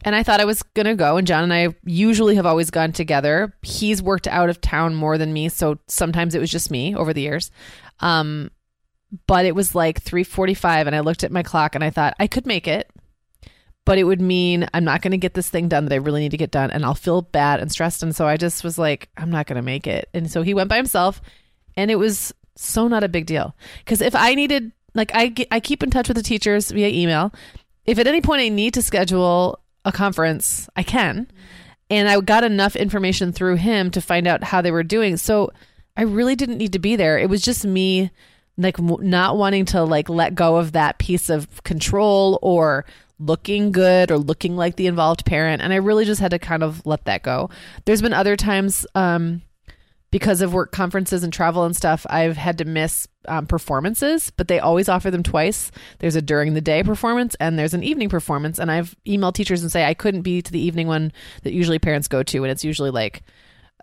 And I thought I was going to go. And John and I usually have always gone together. He's worked out of town more than me. So sometimes it was just me over the years. Um, but it was like 3.45 and I looked at my clock and I thought I could make it but it would mean I'm not going to get this thing done that I really need to get done and I'll feel bad and stressed. And so I just was like, I'm not going to make it. And so he went by himself and it was so not a big deal. Because if I needed, like, I, I keep in touch with the teachers via email. If at any point I need to schedule a conference, I can. And I got enough information through him to find out how they were doing. So I really didn't need to be there. It was just me like not wanting to like let go of that piece of control or looking good or looking like the involved parent. And I really just had to kind of let that go. There's been other times, um, because of work conferences and travel and stuff, I've had to miss um, performances, but they always offer them twice. There's a during the day performance and there's an evening performance. And I've emailed teachers and say I couldn't be to the evening one that usually parents go to. And it's usually like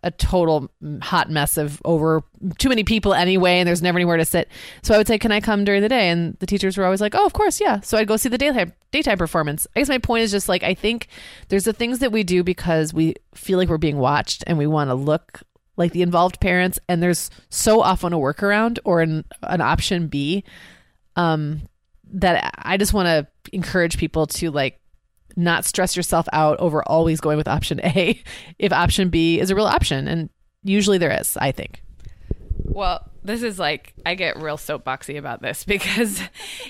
a total hot mess of over too many people anyway, and there's never anywhere to sit. So I would say, "Can I come during the day?" And the teachers were always like, "Oh, of course, yeah." So I'd go see the daytime daytime performance. I guess my point is just like I think there's the things that we do because we feel like we're being watched and we want to look like the involved parents, and there's so often a workaround or an an option B. Um, that I just want to encourage people to like not stress yourself out over always going with option A (laughs) if option B is a real option. And usually there is, I think. Well, this is like, I get real soapboxy about this (laughs) because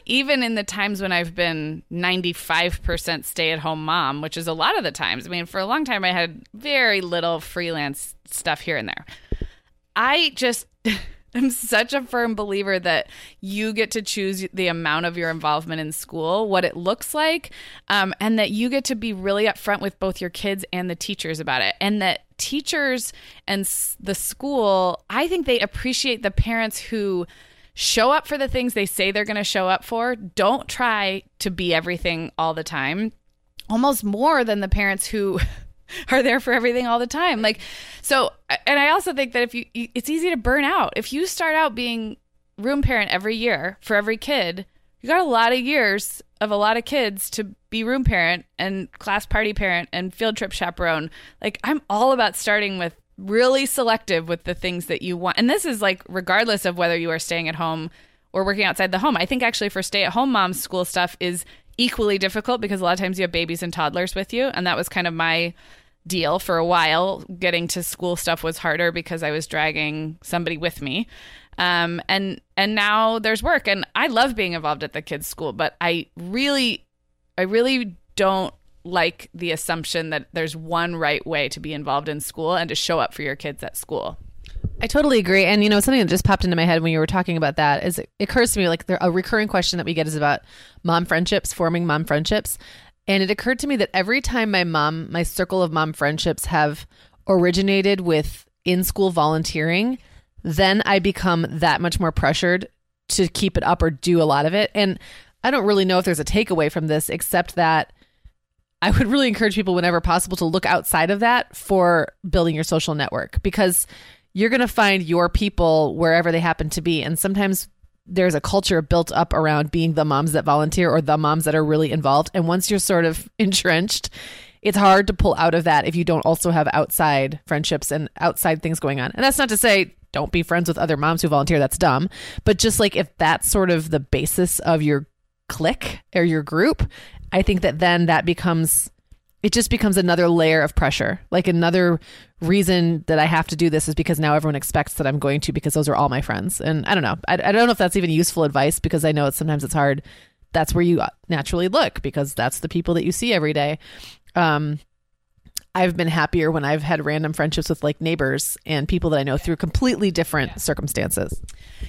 even in the times when I've been 95% stay at home mom, which is a lot of the times, I mean, for a long time I had very little freelance stuff here and there. I just. (laughs) I'm such a firm believer that you get to choose the amount of your involvement in school, what it looks like, um, and that you get to be really upfront with both your kids and the teachers about it. And that teachers and the school, I think they appreciate the parents who show up for the things they say they're going to show up for. Don't try to be everything all the time, almost more than the parents who. (laughs) (laughs) are there for everything all the time. Like, so, and I also think that if you, it's easy to burn out. If you start out being room parent every year for every kid, you got a lot of years of a lot of kids to be room parent and class party parent and field trip chaperone. Like, I'm all about starting with really selective with the things that you want. And this is like, regardless of whether you are staying at home or working outside the home. I think actually for stay at home moms, school stuff is equally difficult because a lot of times you have babies and toddlers with you. And that was kind of my deal for a while. Getting to school stuff was harder because I was dragging somebody with me. Um, and and now there's work, and I love being involved at the kids' school, but I really, I really don't like the assumption that there's one right way to be involved in school and to show up for your kids at school. I totally agree. And you know, something that just popped into my head when you were talking about that is it occurs to me like a recurring question that we get is about mom friendships, forming mom friendships. And it occurred to me that every time my mom, my circle of mom friendships have originated with in school volunteering, then I become that much more pressured to keep it up or do a lot of it. And I don't really know if there's a takeaway from this except that I would really encourage people whenever possible to look outside of that for building your social network because you're going to find your people wherever they happen to be. And sometimes there's a culture built up around being the moms that volunteer or the moms that are really involved. And once you're sort of (laughs) entrenched, it's hard to pull out of that if you don't also have outside friendships and outside things going on. And that's not to say don't be friends with other moms who volunteer. That's dumb. But just like if that's sort of the basis of your clique or your group, I think that then that becomes it just becomes another layer of pressure. Like another reason that I have to do this is because now everyone expects that I'm going to because those are all my friends. And I don't know. I, I don't know if that's even useful advice because I know it's sometimes it's hard. That's where you naturally look because that's the people that you see every day. Um, I've been happier when I've had random friendships with like neighbors and people that I know through completely different yeah. circumstances.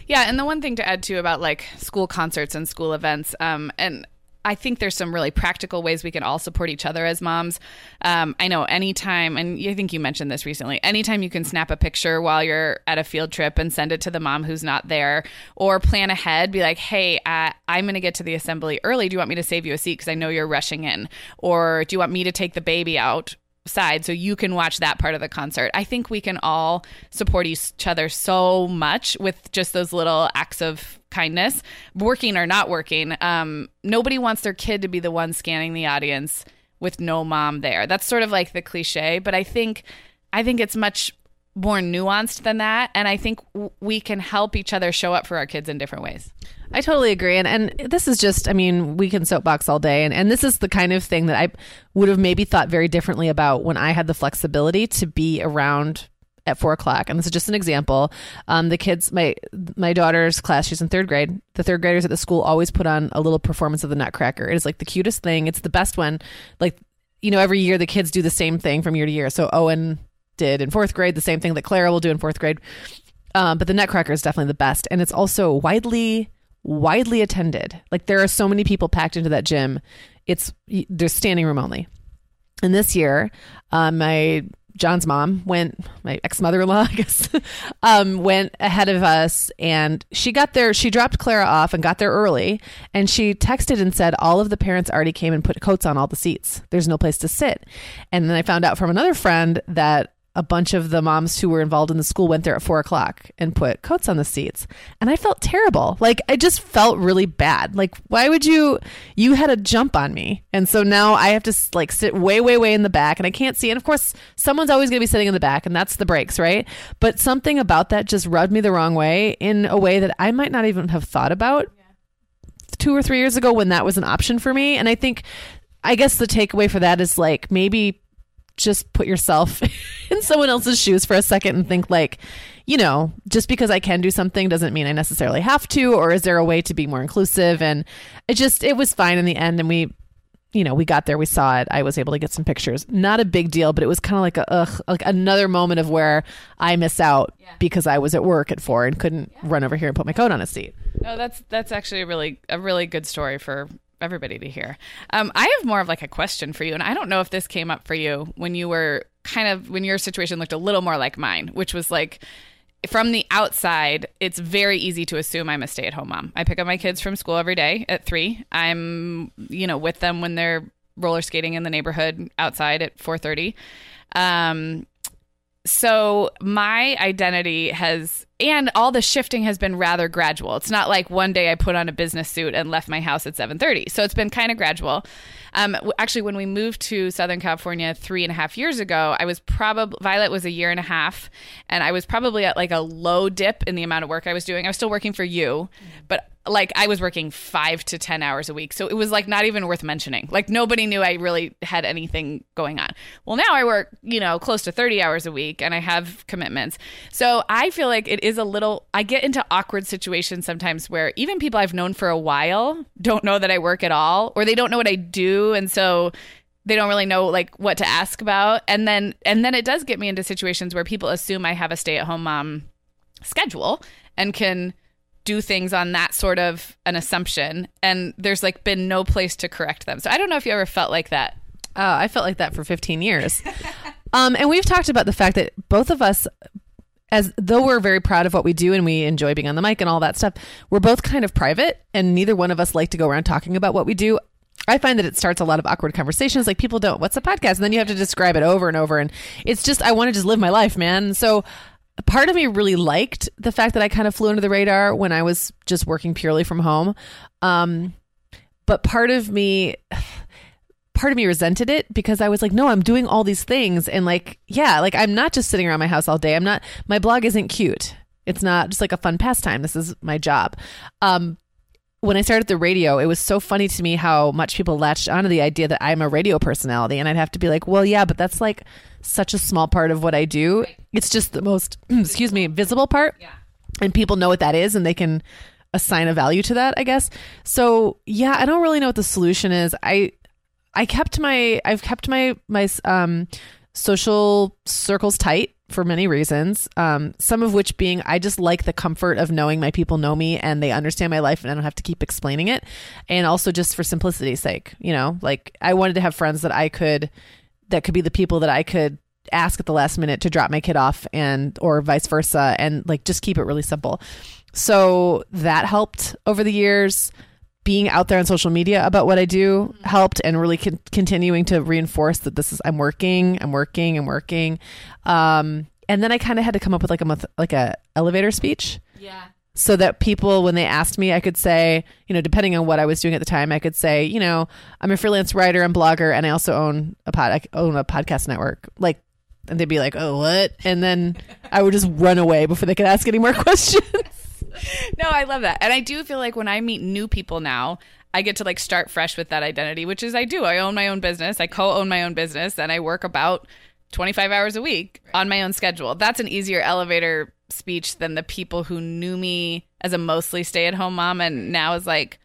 Yeah, and the one thing to add too about like school concerts and school events, um, and I think there's some really practical ways we can all support each other as moms. Um, I know anytime, and I think you mentioned this recently, anytime you can snap a picture while you're at a field trip and send it to the mom who's not there, or plan ahead, be like, hey, uh, I'm going to get to the assembly early. Do you want me to save you a seat? Because I know you're rushing in. Or do you want me to take the baby out? side so you can watch that part of the concert. I think we can all support each other so much with just those little acts of kindness, working or not working. Um, nobody wants their kid to be the one scanning the audience with no mom there. That's sort of like the cliche, but I think I think it's much more nuanced than that and I think w- we can help each other show up for our kids in different ways. I totally agree. And and this is just I mean, we can soapbox all day and, and this is the kind of thing that I would have maybe thought very differently about when I had the flexibility to be around at four o'clock. And this is just an example. Um, the kids, my my daughter's class, she's in third grade. The third graders at the school always put on a little performance of the Nutcracker. It is like the cutest thing. It's the best one. Like you know, every year the kids do the same thing from year to year. So Owen did in fourth grade the same thing that Clara will do in fourth grade. Um, but the Nutcracker is definitely the best, and it's also widely widely attended. Like there are so many people packed into that gym. It's there's standing room only. And this year, uh, my John's mom went, my ex mother in law, (laughs) I guess, um, went ahead of us and she got there. She dropped Clara off and got there early. And she texted and said, All of the parents already came and put coats on all the seats. There's no place to sit. And then I found out from another friend that a bunch of the moms who were involved in the school went there at four o'clock and put coats on the seats. And I felt terrible. Like, I just felt really bad. Like, why would you? You had a jump on me. And so now I have to like sit way, way, way in the back and I can't see. And of course, someone's always going to be sitting in the back and that's the breaks, right? But something about that just rubbed me the wrong way in a way that I might not even have thought about two or three years ago when that was an option for me. And I think, I guess the takeaway for that is like maybe just put yourself (laughs) in someone else's shoes for a second and think like you know just because i can do something doesn't mean i necessarily have to or is there a way to be more inclusive? And it just it was fine in the end. And we you know we got there. We saw it. I was able to get some pictures. Not a big deal but it was kind of like a ugh, like another moment of where i miss out yeah. because i was at work at four and couldn't yeah. run over here and put my coat on a seat. No that's that's actually a really a really good story for everybody to hear. Um, I have more of like a question for you, and I don't know if this came up for you when you were kind of when your situation looked a little more like mine, which was like from the outside, it's very easy to assume I'm a stay at home mom. I pick up my kids from school every day at three. I'm, you know, with them when they're roller skating in the neighborhood outside at 4:30. Um, so my identity has and all the shifting has been rather gradual. It's not like one day I put on a business suit and left my house at 7:30. So it's been kind of gradual. Um, actually, when we moved to Southern California three and a half years ago, I was probably Violet was a year and a half, and I was probably at like a low dip in the amount of work I was doing. I was still working for you, but like I was working five to 10 hours a week. So it was like not even worth mentioning. Like nobody knew I really had anything going on. Well, now I work, you know, close to 30 hours a week and I have commitments. So I feel like it is a little, I get into awkward situations sometimes where even people I've known for a while don't know that I work at all or they don't know what I do. And so they don't really know like what to ask about and then and then it does get me into situations where people assume I have a stay-at-home mom schedule and can do things on that sort of an assumption and there's like been no place to correct them. So I don't know if you ever felt like that. Uh, I felt like that for 15 years. (laughs) um, and we've talked about the fact that both of us, as though we're very proud of what we do and we enjoy being on the mic and all that stuff, we're both kind of private, and neither one of us like to go around talking about what we do. I find that it starts a lot of awkward conversations. Like people don't, what's a podcast? And then you have to describe it over and over. And it's just, I want to just live my life, man. So part of me really liked the fact that I kind of flew under the radar when I was just working purely from home. Um, but part of me, (sighs) part of me resented it because I was like, no, I'm doing all these things. And like, yeah, like I'm not just sitting around my house all day. I'm not, my blog isn't cute. It's not just like a fun pastime. This is my job. Um, when I started the radio, it was so funny to me how much people latched onto the idea that I'm a radio personality. And I'd have to be like, well, yeah, but that's like such a small part of what I do. It's just the most, (clears throat) excuse me, visible part. Yeah. And people know what that is and they can assign a value to that, I guess. So, yeah, I don't really know what the solution is. I, I kept my, I've kept my, my, um, social circles tight for many reasons. Um, some of which being I just like the comfort of knowing my people know me and they understand my life and I don't have to keep explaining it. And also just for simplicity's sake, you know, like I wanted to have friends that I could that could be the people that I could ask at the last minute to drop my kid off and or vice versa and like just keep it really simple. So that helped over the years being out there on social media about what I do helped and really con- continuing to reinforce that this is I'm working, I'm working, I'm working. Um, and then I kind of had to come up with like a like a elevator speech Yeah. So that people when they asked me I could say, you know, depending on what I was doing at the time, I could say, you know, I'm a freelance writer and blogger and I also own a pod I own a podcast network. Like and they'd be like, "Oh, what?" And then I would just run away before they could ask any more (laughs) questions. No, I love that. And I do feel like when I meet new people now, I get to like start fresh with that identity, which is I do. I own my own business. I co-own my own business and I work about 25 hours a week on my own schedule. That's an easier elevator speech than the people who knew me as a mostly stay-at-home mom and now is like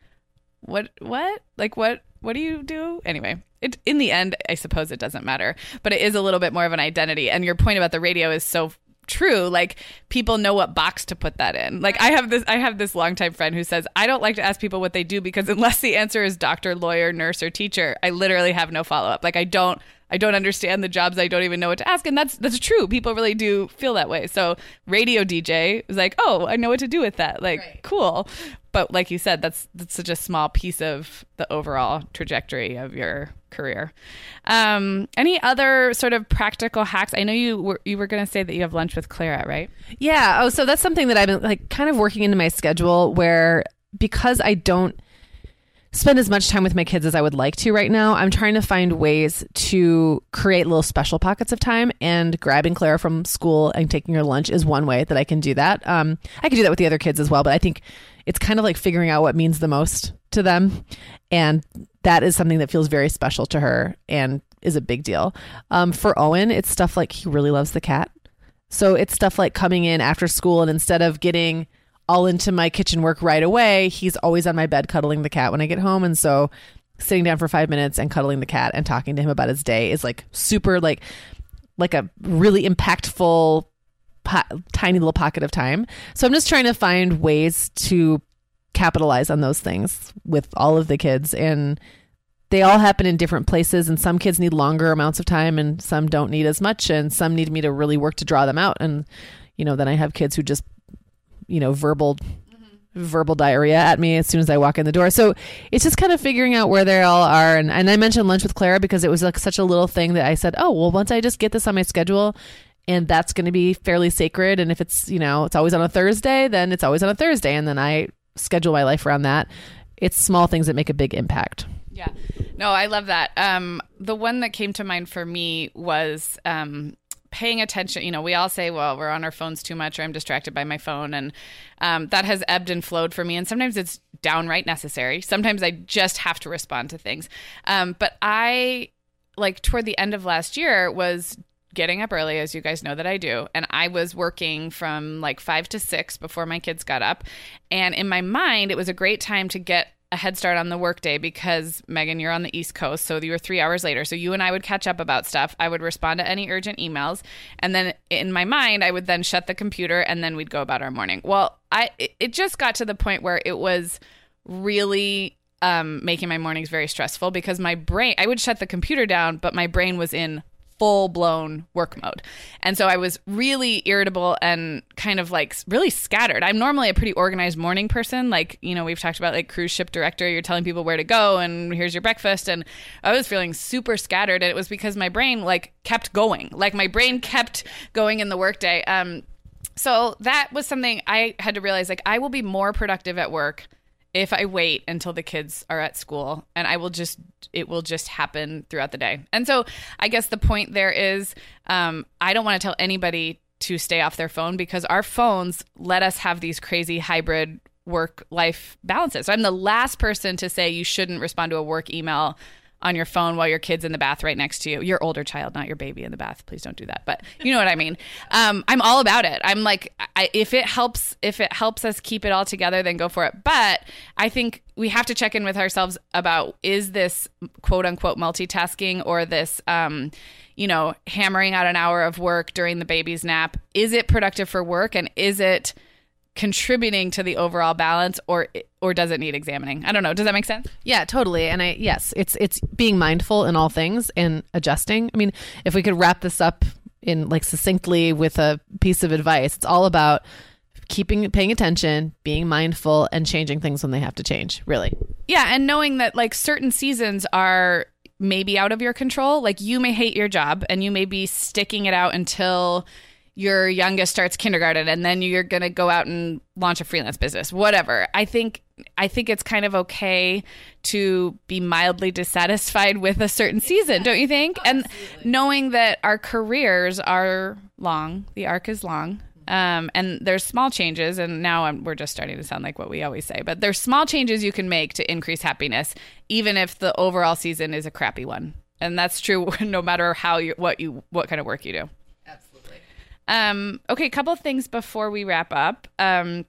what what? Like what what do you do? Anyway, it in the end I suppose it doesn't matter, but it is a little bit more of an identity. And your point about the radio is so true like people know what box to put that in like i have this i have this longtime friend who says i don't like to ask people what they do because unless the answer is doctor lawyer nurse or teacher i literally have no follow-up like i don't i don't understand the jobs i don't even know what to ask. And that's that's true. People really do feel that way. So radio dj is like oh i know what to do with that. Like cool. But like you said that's that's such a small piece of the overall trajectory of your career. Um any other sort of practical hacks? I know you were you were going to say that you have lunch with clara right? Yeah. Oh, so that's something that I've been like kind of working into my schedule where because I don't spend as much time with my kids as I would like to right now, I'm trying to find ways to create little special pockets of time and grabbing Clara from school and taking her lunch is one way that I can do that. Um, I can do that with the other kids as well, but I think it's kind of like figuring out what means the most to them. And that is something that feels very special to her and is a big deal. Um, for Owen, it's stuff like he really loves the cat. So it's stuff like coming in after school and instead of getting all into my kitchen work right away, he's always on my bed cuddling the cat when I get home. And so sitting down for five minutes and cuddling the cat and talking to him about his day is like super like like a really impactful po- tiny little pocket of time. So I'm just trying to find ways to capitalize on those things with all of the kids and they all happen in different places and some kids need longer amounts of time and some don't need as much and some need me to really work to draw them out and you know then i have kids who just you know verbal verbal diarrhea at me as soon as i walk in the door. So it's just kind of figuring out where they all are. And, and i mentioned lunch with clara because it was like such a little thing that i said oh well once i just get this on my schedule and that's going to be fairly sacred and if it's you know it's always on a thursday then it's always on a thursday. And then i schedule my life around that. It's small things that make a big impact. Yeah. No, I love that. Um, the one that came to mind for me was um, paying attention. You know, we all say, well, we're on our phones too much or I'm distracted by my phone. And um, that has ebbed and flowed for me. And sometimes it's downright necessary. Sometimes I just have to respond to things. Um, but I, like, toward the end of last year, was getting up early, as you guys know that I do. And I was working from like five to six before my kids got up. And in my mind, it was a great time to get a head start on the workday because Meagan, you're on the East Coast, so you were three hours later. So you and I would catch up about stuff. I would respond to any urgent emails, and then in my mind, I would then shut the computer, and then we'd go about our morning. Well, I it just got to the point where it was really um, making my mornings very stressful because my brain, I would shut the computer down, but my brain was in full blown work mode. And so I was really irritable and kind of like really scattered. I'm normally a pretty organized morning person. Like, you know, we've talked about like cruise ship director, you're telling people where to go and here's your breakfast. And I was feeling super scattered. And it was because my brain like kept going. Like my brain kept going in the workday. Um, so that was something I had to realize like I will be more productive at work if I wait until the kids are at school and I will just it will just happen throughout the day. And so I guess the point there is um, I don't want to tell anybody to stay off their phone because our phones let us have these crazy hybrid work life balances. So I'm the last person to say you shouldn't respond to a work email on your phone while your kid's in the bath right next to you. Your older child, not your baby in the bath. Please don't do that. But you know what I mean. Um, I'm all about it. I'm like, I, if it helps, if it helps us keep it all together, then go for it. But I think we have to check in with ourselves about is this quote unquote multitasking or this, um, you know, hammering out an hour of work during the baby's nap? Is it productive for work and is it contributing to the overall balance or or does it need examining? I don't know. Does that make sense? Yeah totally. And i yes it's it's being mindful in all things and adjusting. I mean if we could wrap this up in like succinctly with a piece of advice it's all about keeping paying attention being mindful and changing things when they have to change really. Yeah and knowing that like certain seasons are maybe out of your control. Like you may hate your job and you may be sticking it out until your youngest starts kindergarten and then you're going to go out and launch a freelance business whatever. I think i think it's kind of okay to be mildly dissatisfied with a certain season don't you think? And knowing that our careers are long the arc is long um, and there's small changes and now I'm, we're just starting to sound like what we always say but there's small changes you can make to increase happiness even if the overall season is a crappy one. And that's true (laughs) no matter how you what you what kind of work you do um, okay, a couple of things before we wrap up. Um,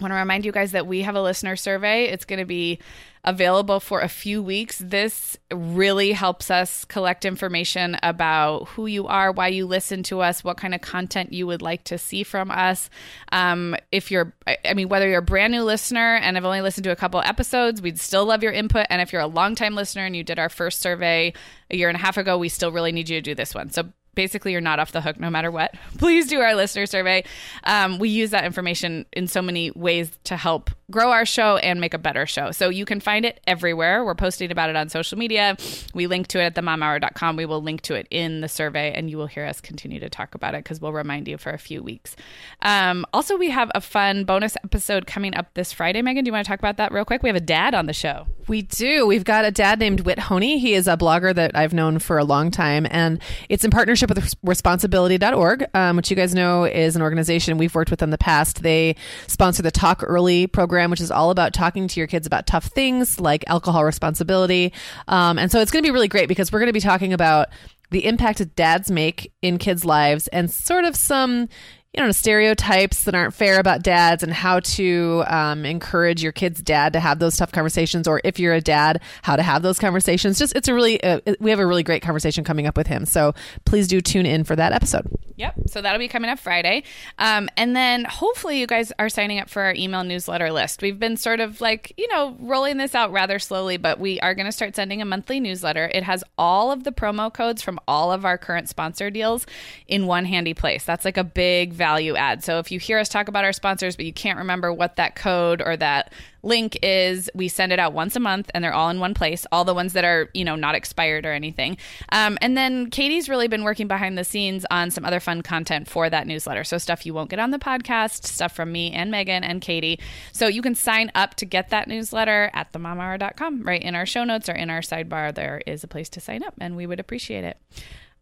want to remind you guys that we have a listener survey. It's going to be available for a few weeks. This really helps us collect information about who you are, why you listen to us, what kind of content you would like to see from us. Um, if you're, I mean, whether you're a brand new listener and have only listened to a couple episodes, we'd still love your input. And if you're a longtime listener and you did our first survey a year and a half ago, we still really need you to do this one. So basically you're not off the hook no matter what. (laughs) Please do our listener survey. Um, we use that information in so many ways to help grow our show and make a better show. So you can find it everywhere. We're posting about it on social media. We link to it at themomhour.com we will link to it in the survey and you will hear us continue to talk about it because we'll remind you for a few weeks. Um, also we have a fun bonus episode coming up this friday. Meagan do you want to talk about that real quick? We have a dad on the show. We do. We've got a dad named Whit Honea. He is a blogger that i've known for a long time and it's in partnership with responsibility.org, um, which you guys know is an organization we've worked with in the past. They sponsor the Talk Early program, which is all about talking to your kids about tough things like alcohol responsibility. Um, and so it's going to be really great because we're going to be talking about the impact that dads make in kids' lives and sort of some you know stereotypes that aren't fair about dads and how to um, encourage your kid's dad to have those tough conversations or if you're a dad how to have those conversations. Just it's a really uh, we have a really great conversation coming up with him. So please do tune in for that episode. Yep. So that'll be coming up friday. Um, and then hopefully you guys are signing up for our email newsletter list. We've been sort of like you know rolling this out rather slowly but we are going to start sending a monthly newsletter. It has all of the promo codes from all of our current sponsor deals in one handy place. That's like a big value add. So if you hear us talk about our sponsors, but you can't remember what that code or that link is, we send it out once a month and they're all in one place, all the ones that are, you know, not expired or anything. Um, and then Katie's really been working behind the scenes on some other fun content for that newsletter. So stuff you won't get on the podcast, stuff from me and Meagan and Katie. So you can sign up to get that newsletter at themomhour.com. Right in our show notes or in our sidebar, there is a place to sign up and we would appreciate it.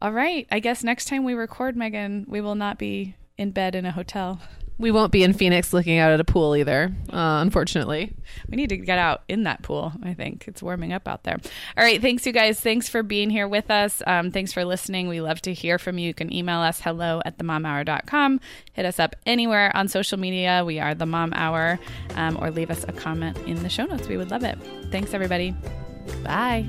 All right. I guess next time we record, Meagan, we will not be in bed in a hotel. We won't be in Phoenix looking out at a pool either, uh, unfortunately. We need to get out in that pool. I think it's warming up out there. All right. Thanks, you guys. Thanks for being here with us. Um, thanks for listening. We love to hear from you. You can email us hello at themomhour.com. Hit us up anywhere on social media. We are the Mom Hour, um, or leave us a comment in the show notes. We would love it. Thanks, everybody. Bye.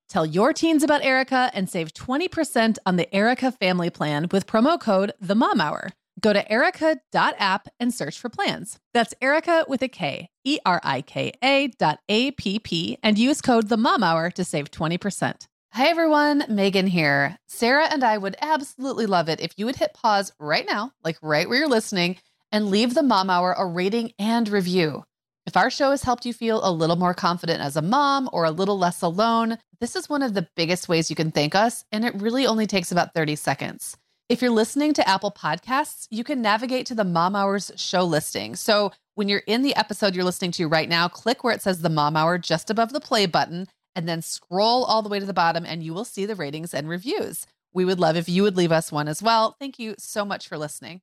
Tell your teens about Erika and save 20% on the Erika family plan with promo code The Mom Hour. Go to erika.app and search for plans. That's Erika with a K, E R I K A dot A P P, and use code The Mom Hour to save 20%. Hi everyone, Meagan here. Sarah and I would absolutely love it if you would hit pause right now, like right where you're listening, and leave the Mom Hour a rating and review. If our show has helped you feel a little more confident as a mom or a little less alone, this is one of the biggest ways you can thank us, and it really only takes about 30 seconds. If you're listening to Apple Podcasts, you can navigate to the Mom Hours show listing. So when you're in the episode you're listening to right now, click where it says the Mom Hour just above the play button, and then scroll all the way to the bottom, and you will see the ratings and reviews. We would love if you would leave us one as well. Thank you so much for listening.